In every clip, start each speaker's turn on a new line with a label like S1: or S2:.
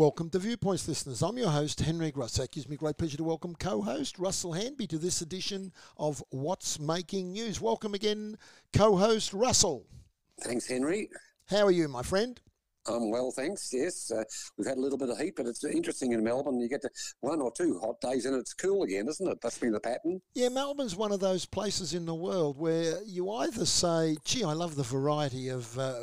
S1: Welcome to Viewpoints, listeners. I'm your host, Henry Gross. It gives me great pleasure to welcome co host Russell Hanby to this edition of What's Making News. Welcome again, co host Russell.
S2: Thanks, Henry.
S1: How are you, my friend?
S2: I'm well, thanks. Yes, uh, we've had a little bit of heat, but it's interesting in Melbourne. You get to one or two hot days and it's cool again, isn't it? That's been the pattern.
S1: Yeah, Melbourne's one of those places in the world where you either say, "Gee, I love the variety of uh,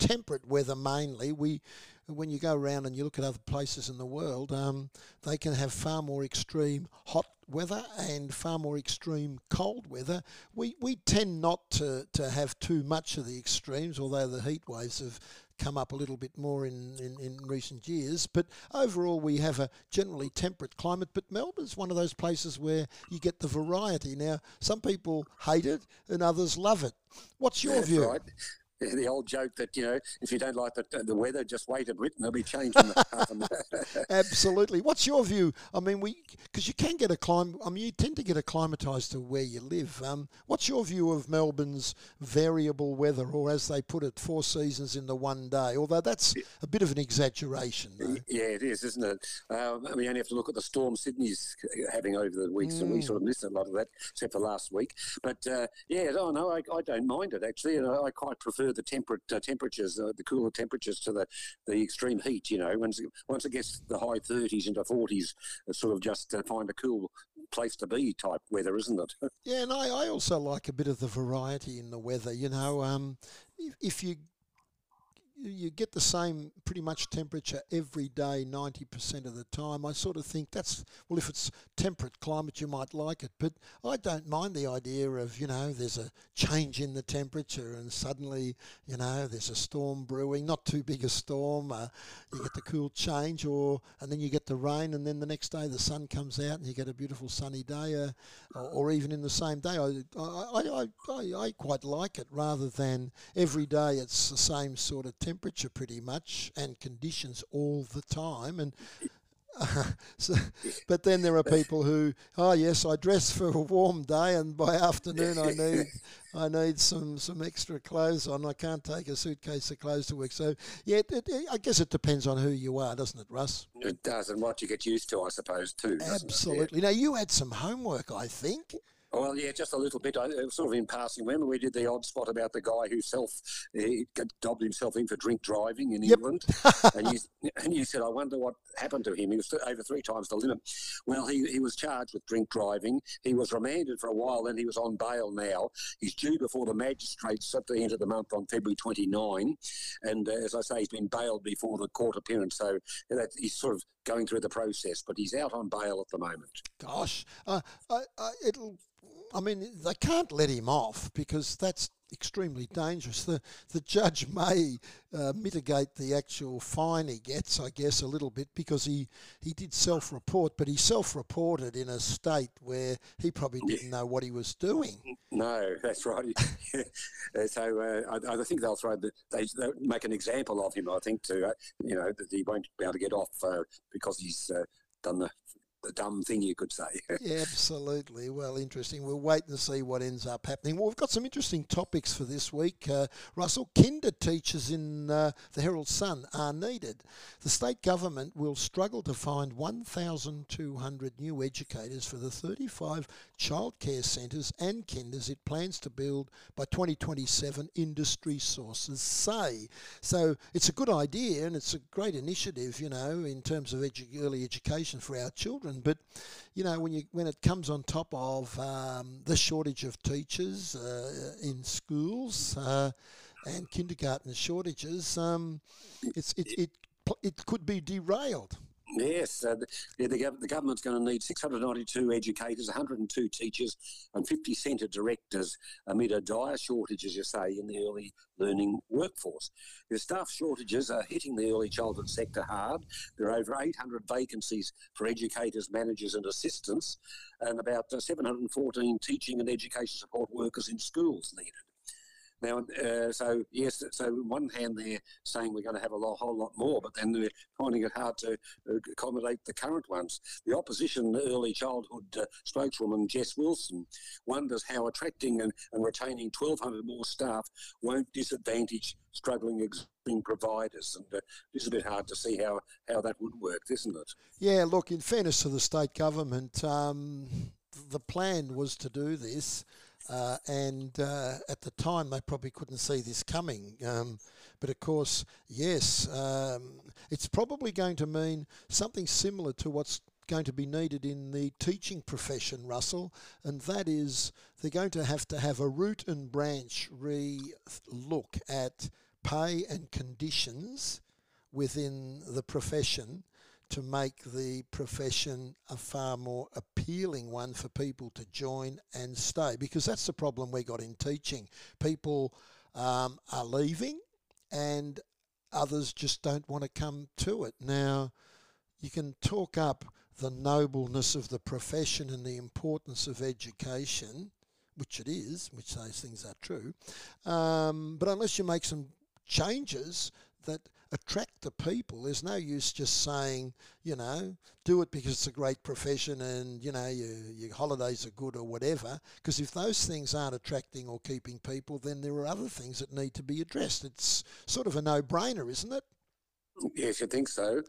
S1: temperate weather." Mainly, we when you go around and you look at other places in the world, um, they can have far more extreme hot weather and far more extreme cold weather. We, we tend not to, to have too much of the extremes, although the heat waves have come up a little bit more in, in, in recent years. But overall, we have a generally temperate climate. But Melbourne's one of those places where you get the variety. Now, some people hate it and others love it. What's your
S2: That's
S1: view?
S2: Right the old joke that you know if you don't like the, the weather just wait a bit and they'll be changing
S1: absolutely. What's your view? I mean we because you can get a climate i mean you tend to get acclimatized to where you live. Um, what's your view of melbourne's variable weather or as they put it four seasons in the one day? Although that's a bit of an exaggeration though.
S2: yeah it is isn't it? Um, we only have to look at the storm sydney's having over the weeks mm. and we sort of missed a lot of that except for last week. But uh, yeah oh, no I, I don't mind it actually and I, I quite prefer the temperate uh, temperatures, uh, the cooler temperatures to the, the extreme heat. You know, once once it gets the high 30s into 40s, it's sort of just uh, find a cool place to be type weather, isn't it?
S1: yeah, and I, I also like a bit of the variety in the weather. You know, um, if, if you you get the same pretty much temperature every day 90% of the time. I sort of think that's, well, if it's temperate climate, you might like it. But I don't mind the idea of, you know, there's a change in the temperature and suddenly, you know, there's a storm brewing, not too big a storm. Uh, you get the cool change, or and then you get the rain, and then the next day the sun comes out and you get a beautiful sunny day, uh, or, even in the same day. I, I, I, I, I quite like it rather than every day it's the same sort of temperature pretty much and conditions all the time. And uh, so, but then there are people who, oh yes, I dress for a warm day, and by afternoon I need I need some some extra clothes on. I can't take a suitcase of clothes to work. So yeah, it, it, I guess it depends on who you are, doesn't it, Russ?
S2: It does, and what you get used to, I suppose, too.
S1: Absolutely. Yeah. Now you had some homework, I think.
S2: Well, yeah, just a little bit. I, sort of in passing. Remember, we did the odd spot about the guy who self he dobbed himself in for drink driving in yep. England, and you and you said, I wonder what happened to him. He was over three times the limit. Well, he he was charged with drink driving. He was remanded for a while, then he was on bail. Now he's due before the magistrates at the end of the month on February 29, and uh, as I say, he's been bailed before the court appearance. So that he's sort of going through the process, but he's out on bail at the moment.
S1: Gosh, uh, I, I, it'll I mean, they can't let him off because that's extremely dangerous. The the judge may uh, mitigate the actual fine he gets, I guess, a little bit because he, he did self-report, but he self-reported in a state where he probably didn't know what he was doing.
S2: No, that's right. so uh, I, I, think they'll throw the, they they'll make an example of him. I think to uh, you know that he won't be able to get off uh, because he's uh, done the a dumb thing, you could say.
S1: yeah, absolutely. Well, interesting. We'll wait and see what ends up happening. Well, we've got some interesting topics for this week. Uh, Russell, kinder teachers in uh, the Herald Sun are needed. The state government will struggle to find 1,200 new educators for the 35 childcare centres and kinders it plans to build by 2027, industry sources say. So it's a good idea and it's a great initiative, you know, in terms of edu- early education for our children but you know when you when it comes on top of um, the shortage of teachers uh, in schools uh, and kindergarten shortages, um, it's it, it it could be derailed.
S2: Yes, uh, the, the, the, government's going to need 692 educators, 102 teachers, and 50 centre directors amid a dire shortage, as you say, in the early learning workforce. The staff shortages are hitting the early childhood sector hard. There are over 800 vacancies for educators, managers, and assistants, and about uh, 714 teaching and education support workers in schools needed. Now, uh, so yes, so on one hand they're saying we're going to have a lot, whole lot more, but then they're finding it hard to uh, accommodate the current ones. The opposition early childhood uh, spokeswoman Jess Wilson wonders how attracting and, and retaining 1,200 more staff won't disadvantage struggling existing providers, and uh, it's a bit hard to see how how that would work, isn't it?
S1: Yeah, look. In fairness to the state government, um, the plan was to do this. Uh, and uh, at the time, they probably couldn't see this coming. Um, but of course, yes, um, it's probably going to mean something similar to what's going to be needed in the teaching profession, Russell, and that is they're going to have to have a root and branch re look at pay and conditions within the profession to make the profession a far more appealing one for people to join and stay. Because that's the problem we got in teaching. People um, are leaving and others just don't want to come to it. Now, you can talk up the nobleness of the profession and the importance of education, which it is, which those things are true. Um, but unless you make some changes that attract the people. There's no use just saying, you know, do it because it's a great profession and, you know, your, your holidays are good or whatever. Because if those things aren't attracting or keeping people, then there are other things that need to be addressed. It's sort of a no brainer, isn't it?
S2: Yes, you think so.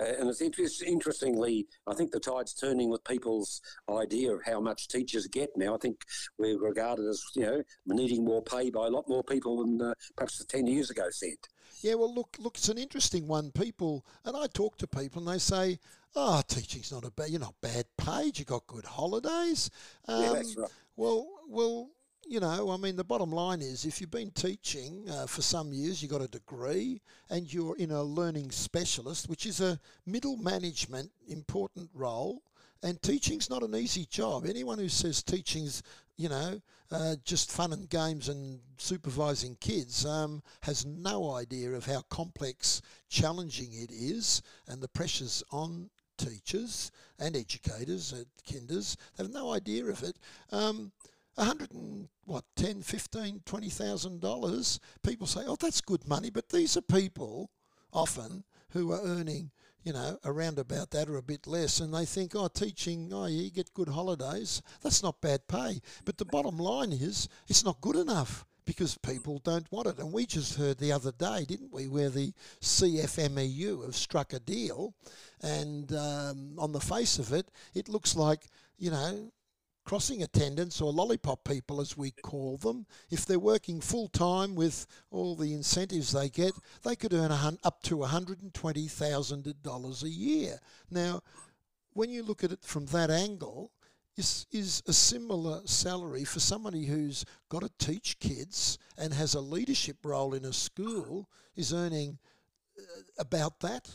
S2: Uh, and it's inter- interestingly, I think the tide's turning with people's idea of how much teachers get now. I think we're regarded as, you know, needing more pay by a lot more people than uh, perhaps 10 years ago said.
S1: Yeah, well, look, look, it's an interesting one. People, and I talk to people, and they say, "Oh, teaching's not a bad. You're not bad paid. You've got good holidays."
S2: Um, yeah, that's right.
S1: Well, well, you know, I mean, the bottom line is if you've been teaching uh, for some years, you've got a degree, and you're in a learning specialist, which is a middle management important role. And teaching's not an easy job. Anyone who says teaching's, you know, uh, just fun and games and supervising kids um, has no idea of how complex, challenging it is, and the pressures on teachers and educators at kinders. They have no idea of it. Um, 100 and what 10 15 20000 dollars people say oh that's good money but these are people often who are earning you know, around about that or a bit less, and they think, oh, teaching, oh, you get good holidays. That's not bad pay. But the bottom line is, it's not good enough because people don't want it. And we just heard the other day, didn't we, where the CFMEU have struck a deal, and um, on the face of it, it looks like, you know, crossing attendants or lollipop people, as we call them, if they're working full time with all the incentives they get, they could earn up to $120,000 a year. Now, when you look at it from that angle, is, is a similar salary for somebody who's got to teach kids and has a leadership role in a school is earning uh, about that?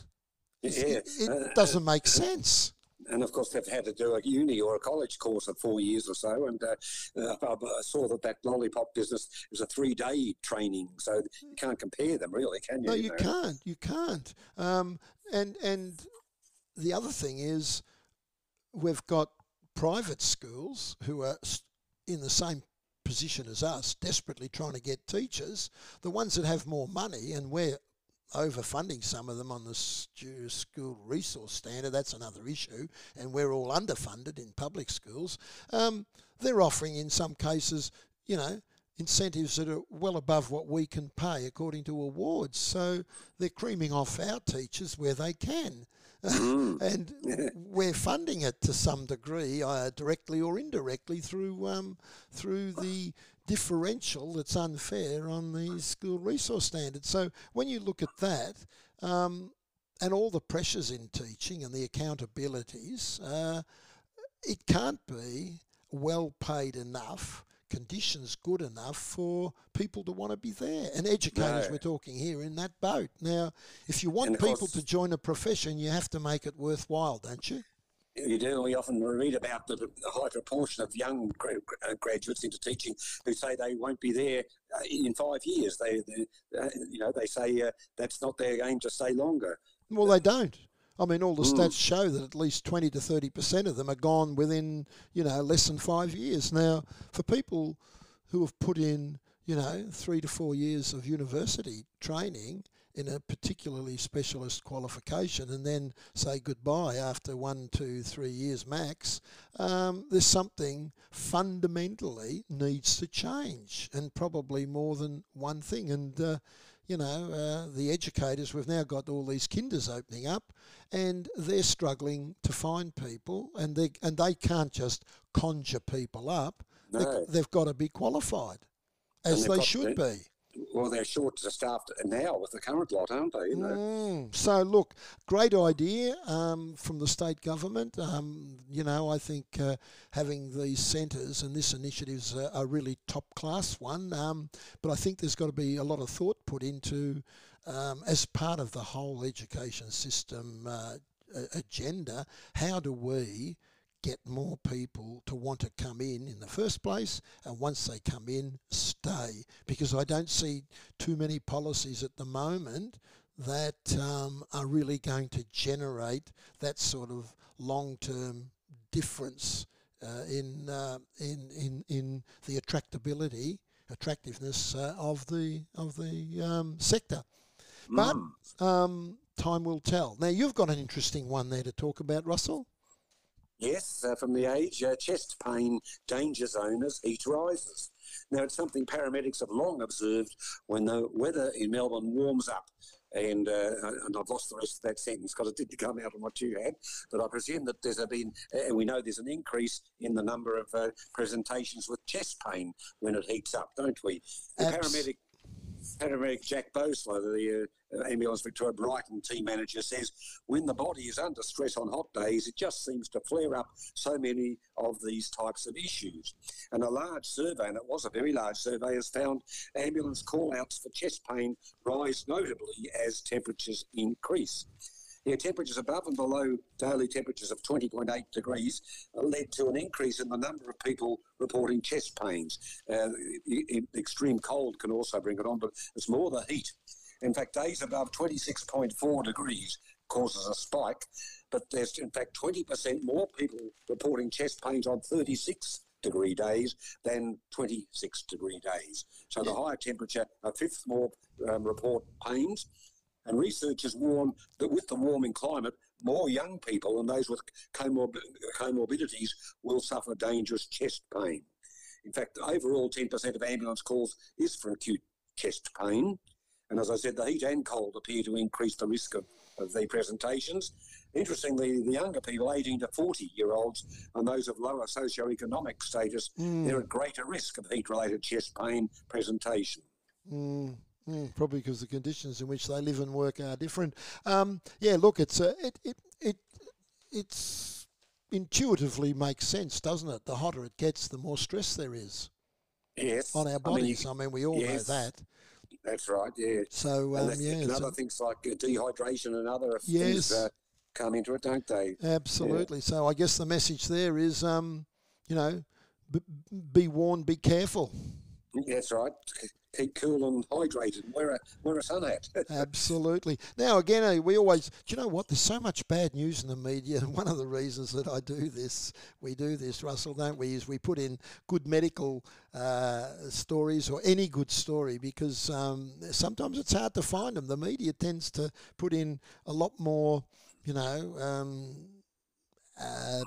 S2: Yeah.
S1: It, it doesn't make sense
S2: and of course they've had to do a uni or a college course of four years or so. And uh, uh, I saw that that lollipop business is a three-day training, so you can't compare them, really, can you?
S1: No, you, you know? can't. You can't. Um, and and the other thing is, we've got private schools who are in the same position as us, desperately trying to get teachers. The ones that have more money, and we're overfunding some of them on the school resource standard. That's another issue, and we're all underfunded in public schools. Um, they're offering, in some cases, you know, incentives that are well above what we can pay according to awards. So they're creaming off our teachers where they can. Mm. and we're funding it to some degree, uh, directly or indirectly, through um, through the differential that's unfair on the school resource standards. So when you look at that, um, and all the pressures in teaching and the accountabilities, uh, it can't be well paid enough, conditions good enough for people to want to be there. And educators, no. we're talking here, in that boat. Now, if you want people to join a profession, you have to make it worthwhile, don't you?
S2: You do. We often read about the, the high proportion of young gra- uh, graduates into teaching who say they won't be there uh, in five years. They, they uh, you know, they say uh, that's not their aim to stay longer.
S1: Well, they don't. I mean, all the mm. stats show that at least 20 to 30% of them are gone within, you know, less than five years. Now, for people who have put in, you know, three to four years of university training in a particularly specialist qualification and then say goodbye after one, two, three years max, um, there's something fundamentally needs to change and probably more than one thing. And, uh, you know, uh, the educators, we've now got all these kinders opening up and they're struggling to find people and they, and they can't just conjure people up.
S2: No.
S1: They, have got to be qualified, as they should be
S2: well, they're short staffed now with the current lot, aren't they?
S1: Mm. So, look, great idea um, from the state government. Um, you know, I think uh, having these centres and this initiative is a, a, really top class one. Um, but I think there's got to be a lot of thought put into, um, as part of the whole education system uh, agenda, how do we get more people to want to come in in the first place, and once they come in, stay. Because I don't see too many policies at the moment that um, are really going to generate that sort of long-term difference uh, in, uh, in in in the attractability, attractiveness uh, of the of the um, sector. But mm. um, time will tell. Now you've got an interesting one there to talk about, Russell.
S2: Yes, uh, from the age, uh, chest pain danger zone as heat rises. Now, it's something paramedics have long observed when the weather in Melbourne warms up. And, uh, and I've lost the rest of that sentence because it didn't come out on what you had. But I presume that there's been, and we know there's an increase in the number of uh, presentations with chest pain when it heats up, don't we? The paramedic paramedic Jack Bosler, the uh, Ambulance Victoria Brighton team manager, says when the body is under stress on hot days, it just seems to flare up so many of these types of issues. And a large survey, and it was a very large survey, has found ambulance call outs for chest pain rise notably as temperatures increase. Yeah, temperatures above and below daily temperatures of 20.8 degrees led to an increase in the number of people reporting chest pains. Uh, extreme cold can also bring it on, but it's more the heat. In fact, days above 26.4 degrees causes a spike, but there's in fact 20% more people reporting chest pains on 36 degree days than 26 degree days. So the higher temperature, a fifth more um, report pains. And researchers warn that with the warming climate, more young people and those with comorb- comorbidities will suffer dangerous chest pain. In fact, overall, 10% of ambulance calls is for acute chest pain. And as I said, the heat and cold appear to increase the risk of, of the presentations. Interestingly, the younger people, 18 to 40 year olds, and those of lower socioeconomic status, mm. they're at greater risk of heat related chest pain presentation.
S1: Mm. Mm, probably because the conditions in which they live and work are different. Um, yeah, look, it's a, it, it it it's intuitively makes sense, doesn't it? The hotter it gets, the more stress there is.
S2: Yes.
S1: On our bodies. I mean, you, I mean we all yes. know that.
S2: That's right. Yeah.
S1: So um, yeah,
S2: and other
S1: so,
S2: things like uh, dehydration and other yes. things uh, come into it, don't they?
S1: Absolutely. Yeah. So I guess the message there is, um, you know, b- be warned, be careful.
S2: That's right keep cool and hydrated and wear a, wear a sun hat.
S1: Absolutely. Now, again, eh, we always, do you know what? There's so much bad news in the media. One of the reasons that I do this, we do this, Russell, don't we, is we put in good medical uh, stories or any good story because um, sometimes it's hard to find them. The media tends to put in a lot more, you know, um, uh,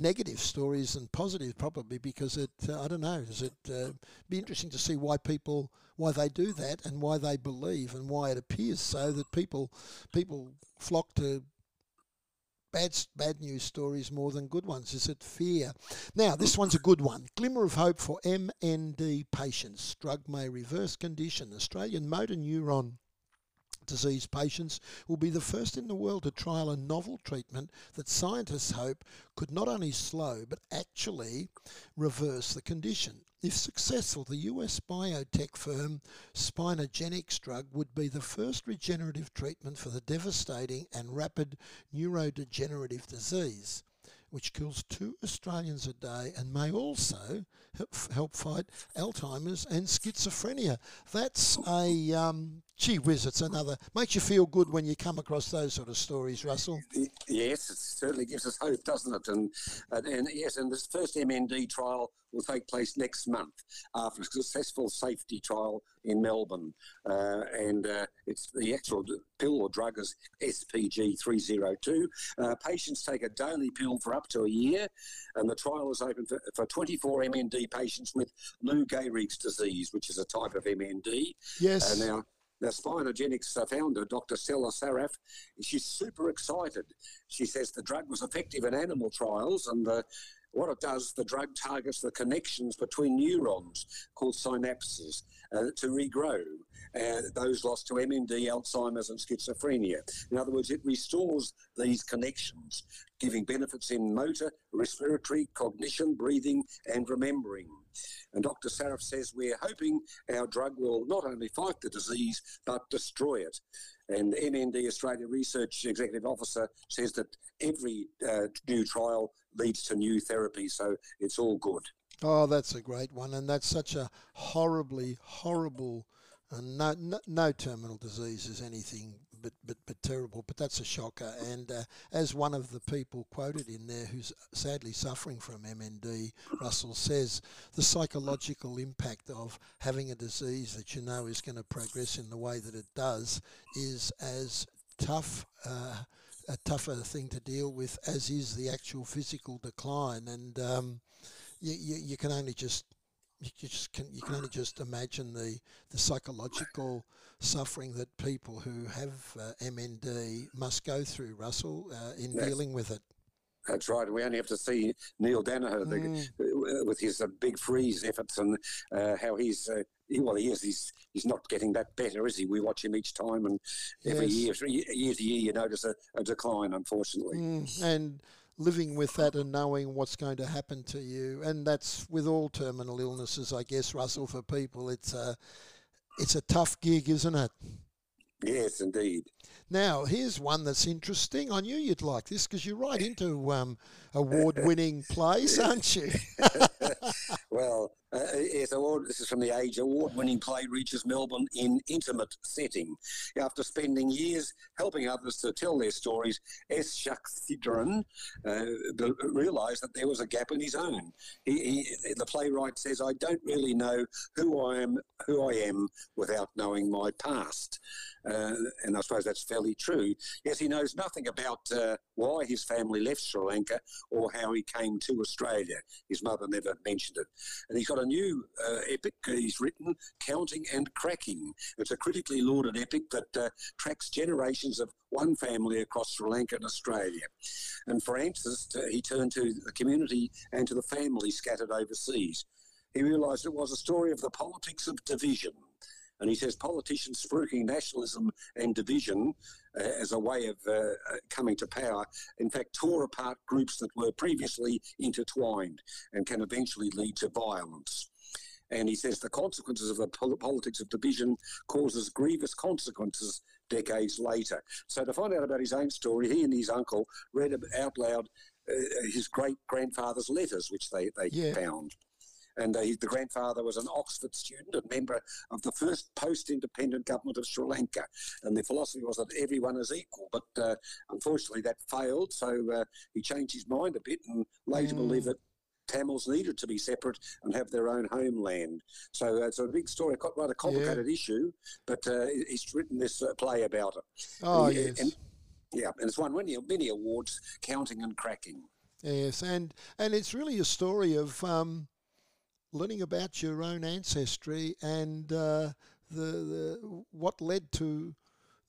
S1: negative stories than positive, probably because it. Uh, I don't know. Is it uh, be interesting to see why people why they do that and why they believe and why it appears so that people people flock to bad bad news stories more than good ones. Is it fear? Now this one's a good one. Glimmer of hope for MND patients. Drug may reverse condition. Australian motor neuron disease patients will be the first in the world to trial a novel treatment that scientists hope could not only slow but actually reverse the condition. If successful, the US biotech firm Spinogenix drug would be the first regenerative treatment for the devastating and rapid neurodegenerative disease which kills two Australians a day and may also help fight Alzheimer's and schizophrenia. That's a um, gee whiz, it's another makes you feel good when you come across those sort of stories, Russell.
S2: Yes, it certainly gives us hope, doesn't it? And and, and yes, and this first MND trial will take place next month after a successful safety trial in Melbourne, uh, and uh, it's the actual pill or drug is SPG 302. Uh, patients take a daily pill for up to a year, and the trial is open for, for 24 MND patients with Lou Gehrig's disease, which is a type of MND.
S1: Yes.
S2: Uh, now, Spinogenix founder, Dr. Stella Sarraf, she's super excited. She says the drug was effective in animal trials and the what it does, the drug targets the connections between neurons called synapses uh, to regrow. Uh, those lost to MND, Alzheimer's, and schizophrenia. In other words, it restores these connections, giving benefits in motor, respiratory, cognition, breathing, and remembering. And Dr. Sarraf says we're hoping our drug will not only fight the disease but destroy it. And MND Australia Research Executive Officer says that every uh, new trial leads to new therapy, so it's all good.
S1: Oh, that's a great one, and that's such a horribly horrible. Uh, no, no, no terminal disease is anything but, but, but terrible. But that's a shocker. And uh, as one of the people quoted in there who's sadly suffering from MND, Russell says the psychological impact of having a disease that you know is going to progress in the way that it does is as tough. Uh, a tougher thing to deal with, as is the actual physical decline, and um, you, you, you can only just you just can you can only just imagine the the psychological suffering that people who have uh, MND must go through, Russell, uh, in yes. dealing with it.
S2: That's right. We only have to see Neale Daniher mm. the, with his uh, big freeze efforts and uh, how he's uh, he, well, he is. He's he's not getting that better, is he? We watch him each time, and every yes. year, year to year, you notice a, a decline, unfortunately.
S1: Mm. And living with that and knowing what's going to happen to you, and that's with all terminal illnesses, I guess, Russell. For people, it's a it's a tough gig, isn't it?
S2: Yes, indeed.
S1: Now, here's one that's interesting. I knew you'd like this because you're right into um, award-winning plays, aren't you?
S2: well, uh, yes, award, this is from the Age. Award-winning play reaches Melbourne in intimate setting. After spending years helping others to tell their stories, S. Shakthidharan uh, realised that there was a gap in his own. He, he, the playwright says, "I don't really know who I am, who I am, without knowing my past." Uh, and I suppose that's fairly true. Yes, he knows nothing about uh, why his family left Sri Lanka or how he came to Australia. His mother never mentioned it. And he's got a new uh, epic he's written, Counting and Cracking. It's a critically lauded epic that uh, tracks generations of one family across Sri Lanka and Australia. And for answers, he turned to the community and to the family scattered overseas. He realised it was a story of the politics of division and he says politicians spruiking nationalism and division uh, as a way of uh, uh, coming to power, in fact, tore apart groups that were previously intertwined and can eventually lead to violence. And he says the consequences of the politics of division causes grievous consequences decades later. So to find out about his own story, he and his uncle read out loud uh, his great grandfather's letters, which they, they yeah. found and uh, the grandfather was an Oxford student, a member of the first post-independent government of Sri Lanka, and the philosophy was that everyone is equal. But uh, unfortunately, that failed, so uh, he changed his mind a bit and later mm. believed that Tamils needed to be separate and have their own homeland. So uh, it's a big story, quite a complicated yeah. issue, but uh, he's written this uh, play about it.
S1: Oh, and, yes.
S2: And, yeah, and it's won many, many awards, counting and cracking.
S1: Yes, and and it's really a story of um, learning about your own ancestry and uh, the, the what led to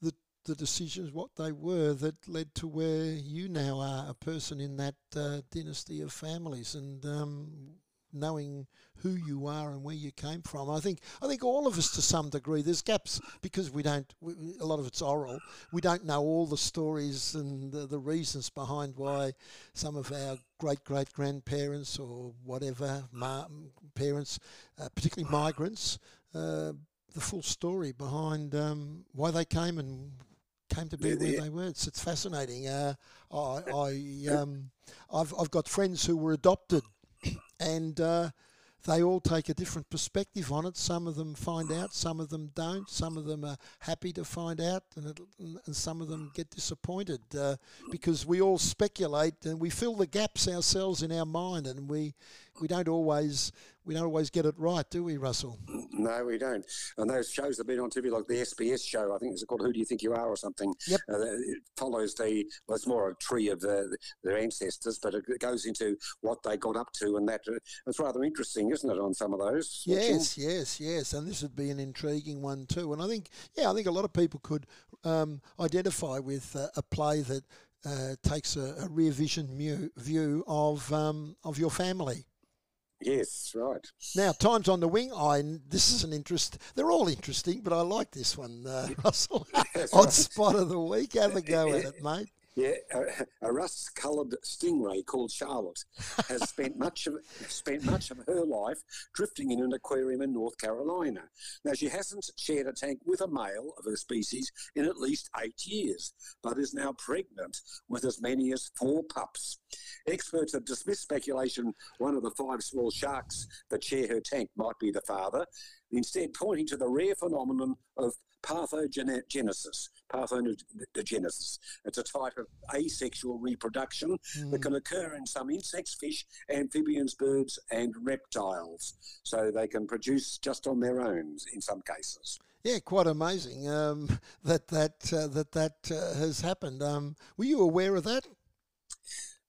S1: the the decisions, what they were that led to where you now are, a person in that uh, dynasty of families, and um, knowing who you are and where you came from. I think I think all of us to some degree there's gaps because we don't we, a lot of it's oral. We don't know all the stories and the, the reasons behind why some of our great great grandparents or whatever ma- parents, uh, particularly migrants, uh, the full story behind um, why they came and came to be yeah, where yeah. they were. It's, it's fascinating. Uh, I, I um, I've I've got friends who were adopted and uh, they all take a different perspective on it. Some of them find out, some of them don't. Some of them are happy to find out, and, it, and some of them get disappointed uh, because we all speculate and we fill the gaps ourselves in our mind, and we we don't always we don't always get it right, do we, Russell?
S2: No, we don't. And those shows that have been on TV, like the SBS show, I think it's called "Who Do You Think You Are" or something.
S1: Yep.
S2: Uh, it follows the well, it's more a tree of the, their ancestors, but it goes into what they got up to, and that uh, it's rather interesting, isn't it, on some of those?
S1: Yes, yes, yes. And this would be an intriguing one too. And I think, yeah, I think a lot of people could um, identify with uh, a play that uh, takes a, a, rear vision view of um, of your family.
S2: Yes, right.
S1: Now, times on the wing. I this is an interest. They're all interesting, but I like this one, uh, Russell. Odd right. spot of the week. Have a go at it, mate.
S2: Yeah, a, a rust-coloured stingray called Charlotte has spent much of spent much of her life drifting in an aquarium in North Carolina. Now she hasn't shared a tank with a male of her species in at least eight years, but is now pregnant with as many as four pups. Experts have dismissed speculation one of the five small sharks that share her tank might be the father, instead pointing to the rare phenomenon of parthogenesis. Parthogenesis. It's a type of asexual reproduction mm. that hmm. can occur in some insects, fish, amphibians, birds, and reptiles. So they can produce just on their own in some cases.
S1: Yeah, quite amazing um, that that uh, that that uh, has happened. Um, were you aware of that?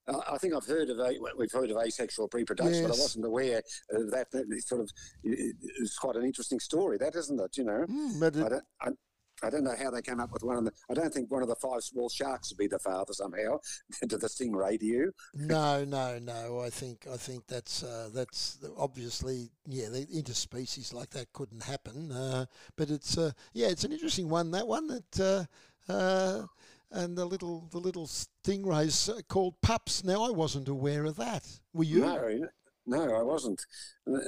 S2: I think I've heard of a, we've heard of asexual reproduction, yes. but I wasn't aware of that. That sort of it's quite an interesting story, that isn't it? You know, mm, but it, I, don't, I, I, don't know how they came up with one of the. I don't think one of the five small sharks would be the father somehow to the stingray. Do you?
S1: No, no, no. I think I think that's uh, that's obviously yeah. The interspecies like that couldn't happen. Uh, but it's uh, yeah, it's an interesting one. That one that uh, uh, and the little the little stingrays called pups. Now I wasn't aware of that. Were you?
S2: No, no, I wasn't. Uh,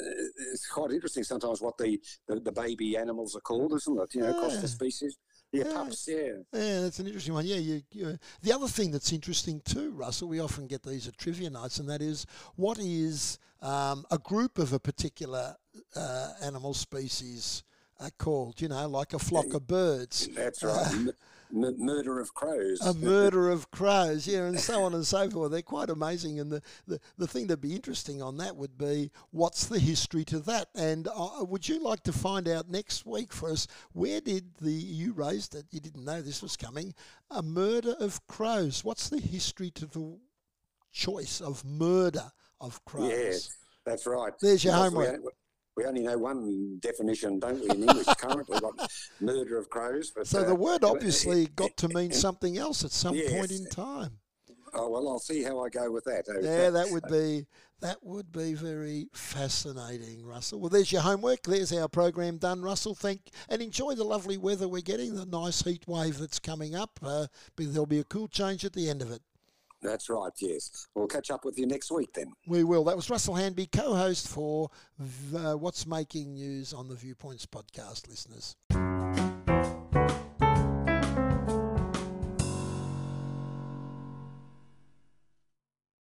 S2: it's quite interesting sometimes what the, the, the baby animals are called, isn't it? You know, yeah. across the species. Yeah, yeah, pups. Yeah,
S1: yeah, that's an interesting one. Yeah, you, you, the other thing that's interesting too, Russell. We often get these at trivia nights, and that is what is um, a group of a particular uh, animal species uh, called? You know, like a flock of birds.
S2: That's right. Uh, M- murder of crows.
S1: A murder of crows, yeah, and so on and so forth. They're quite amazing. And the, the, the thing that'd be interesting on that would be what's the history to that? And uh, would you like to find out next week for us where did the, you raised it, you didn't know this was coming, a murder of crows. What's the history to the choice of murder of crows?
S2: Yes, that's right.
S1: There's your homework
S2: we only know one definition, don't we, in English currently, like murder of crows.
S1: But, so uh, the word obviously got to mean something else at some yes. point in time.
S2: Oh well, I'll see how I go with that.
S1: Yeah, that would be that would be very fascinating, Russell. Well, there's your homework. There's our program done, Russell. Thank and enjoy the lovely weather we're getting. The nice heat wave that's coming up. Uh, there'll be a cool change at the end of it.
S2: That's right, yes. We'll catch up with you next week then.
S1: We will. That was Russell Hanby, co host for uh, What's Making News on the Viewpoints podcast, listeners.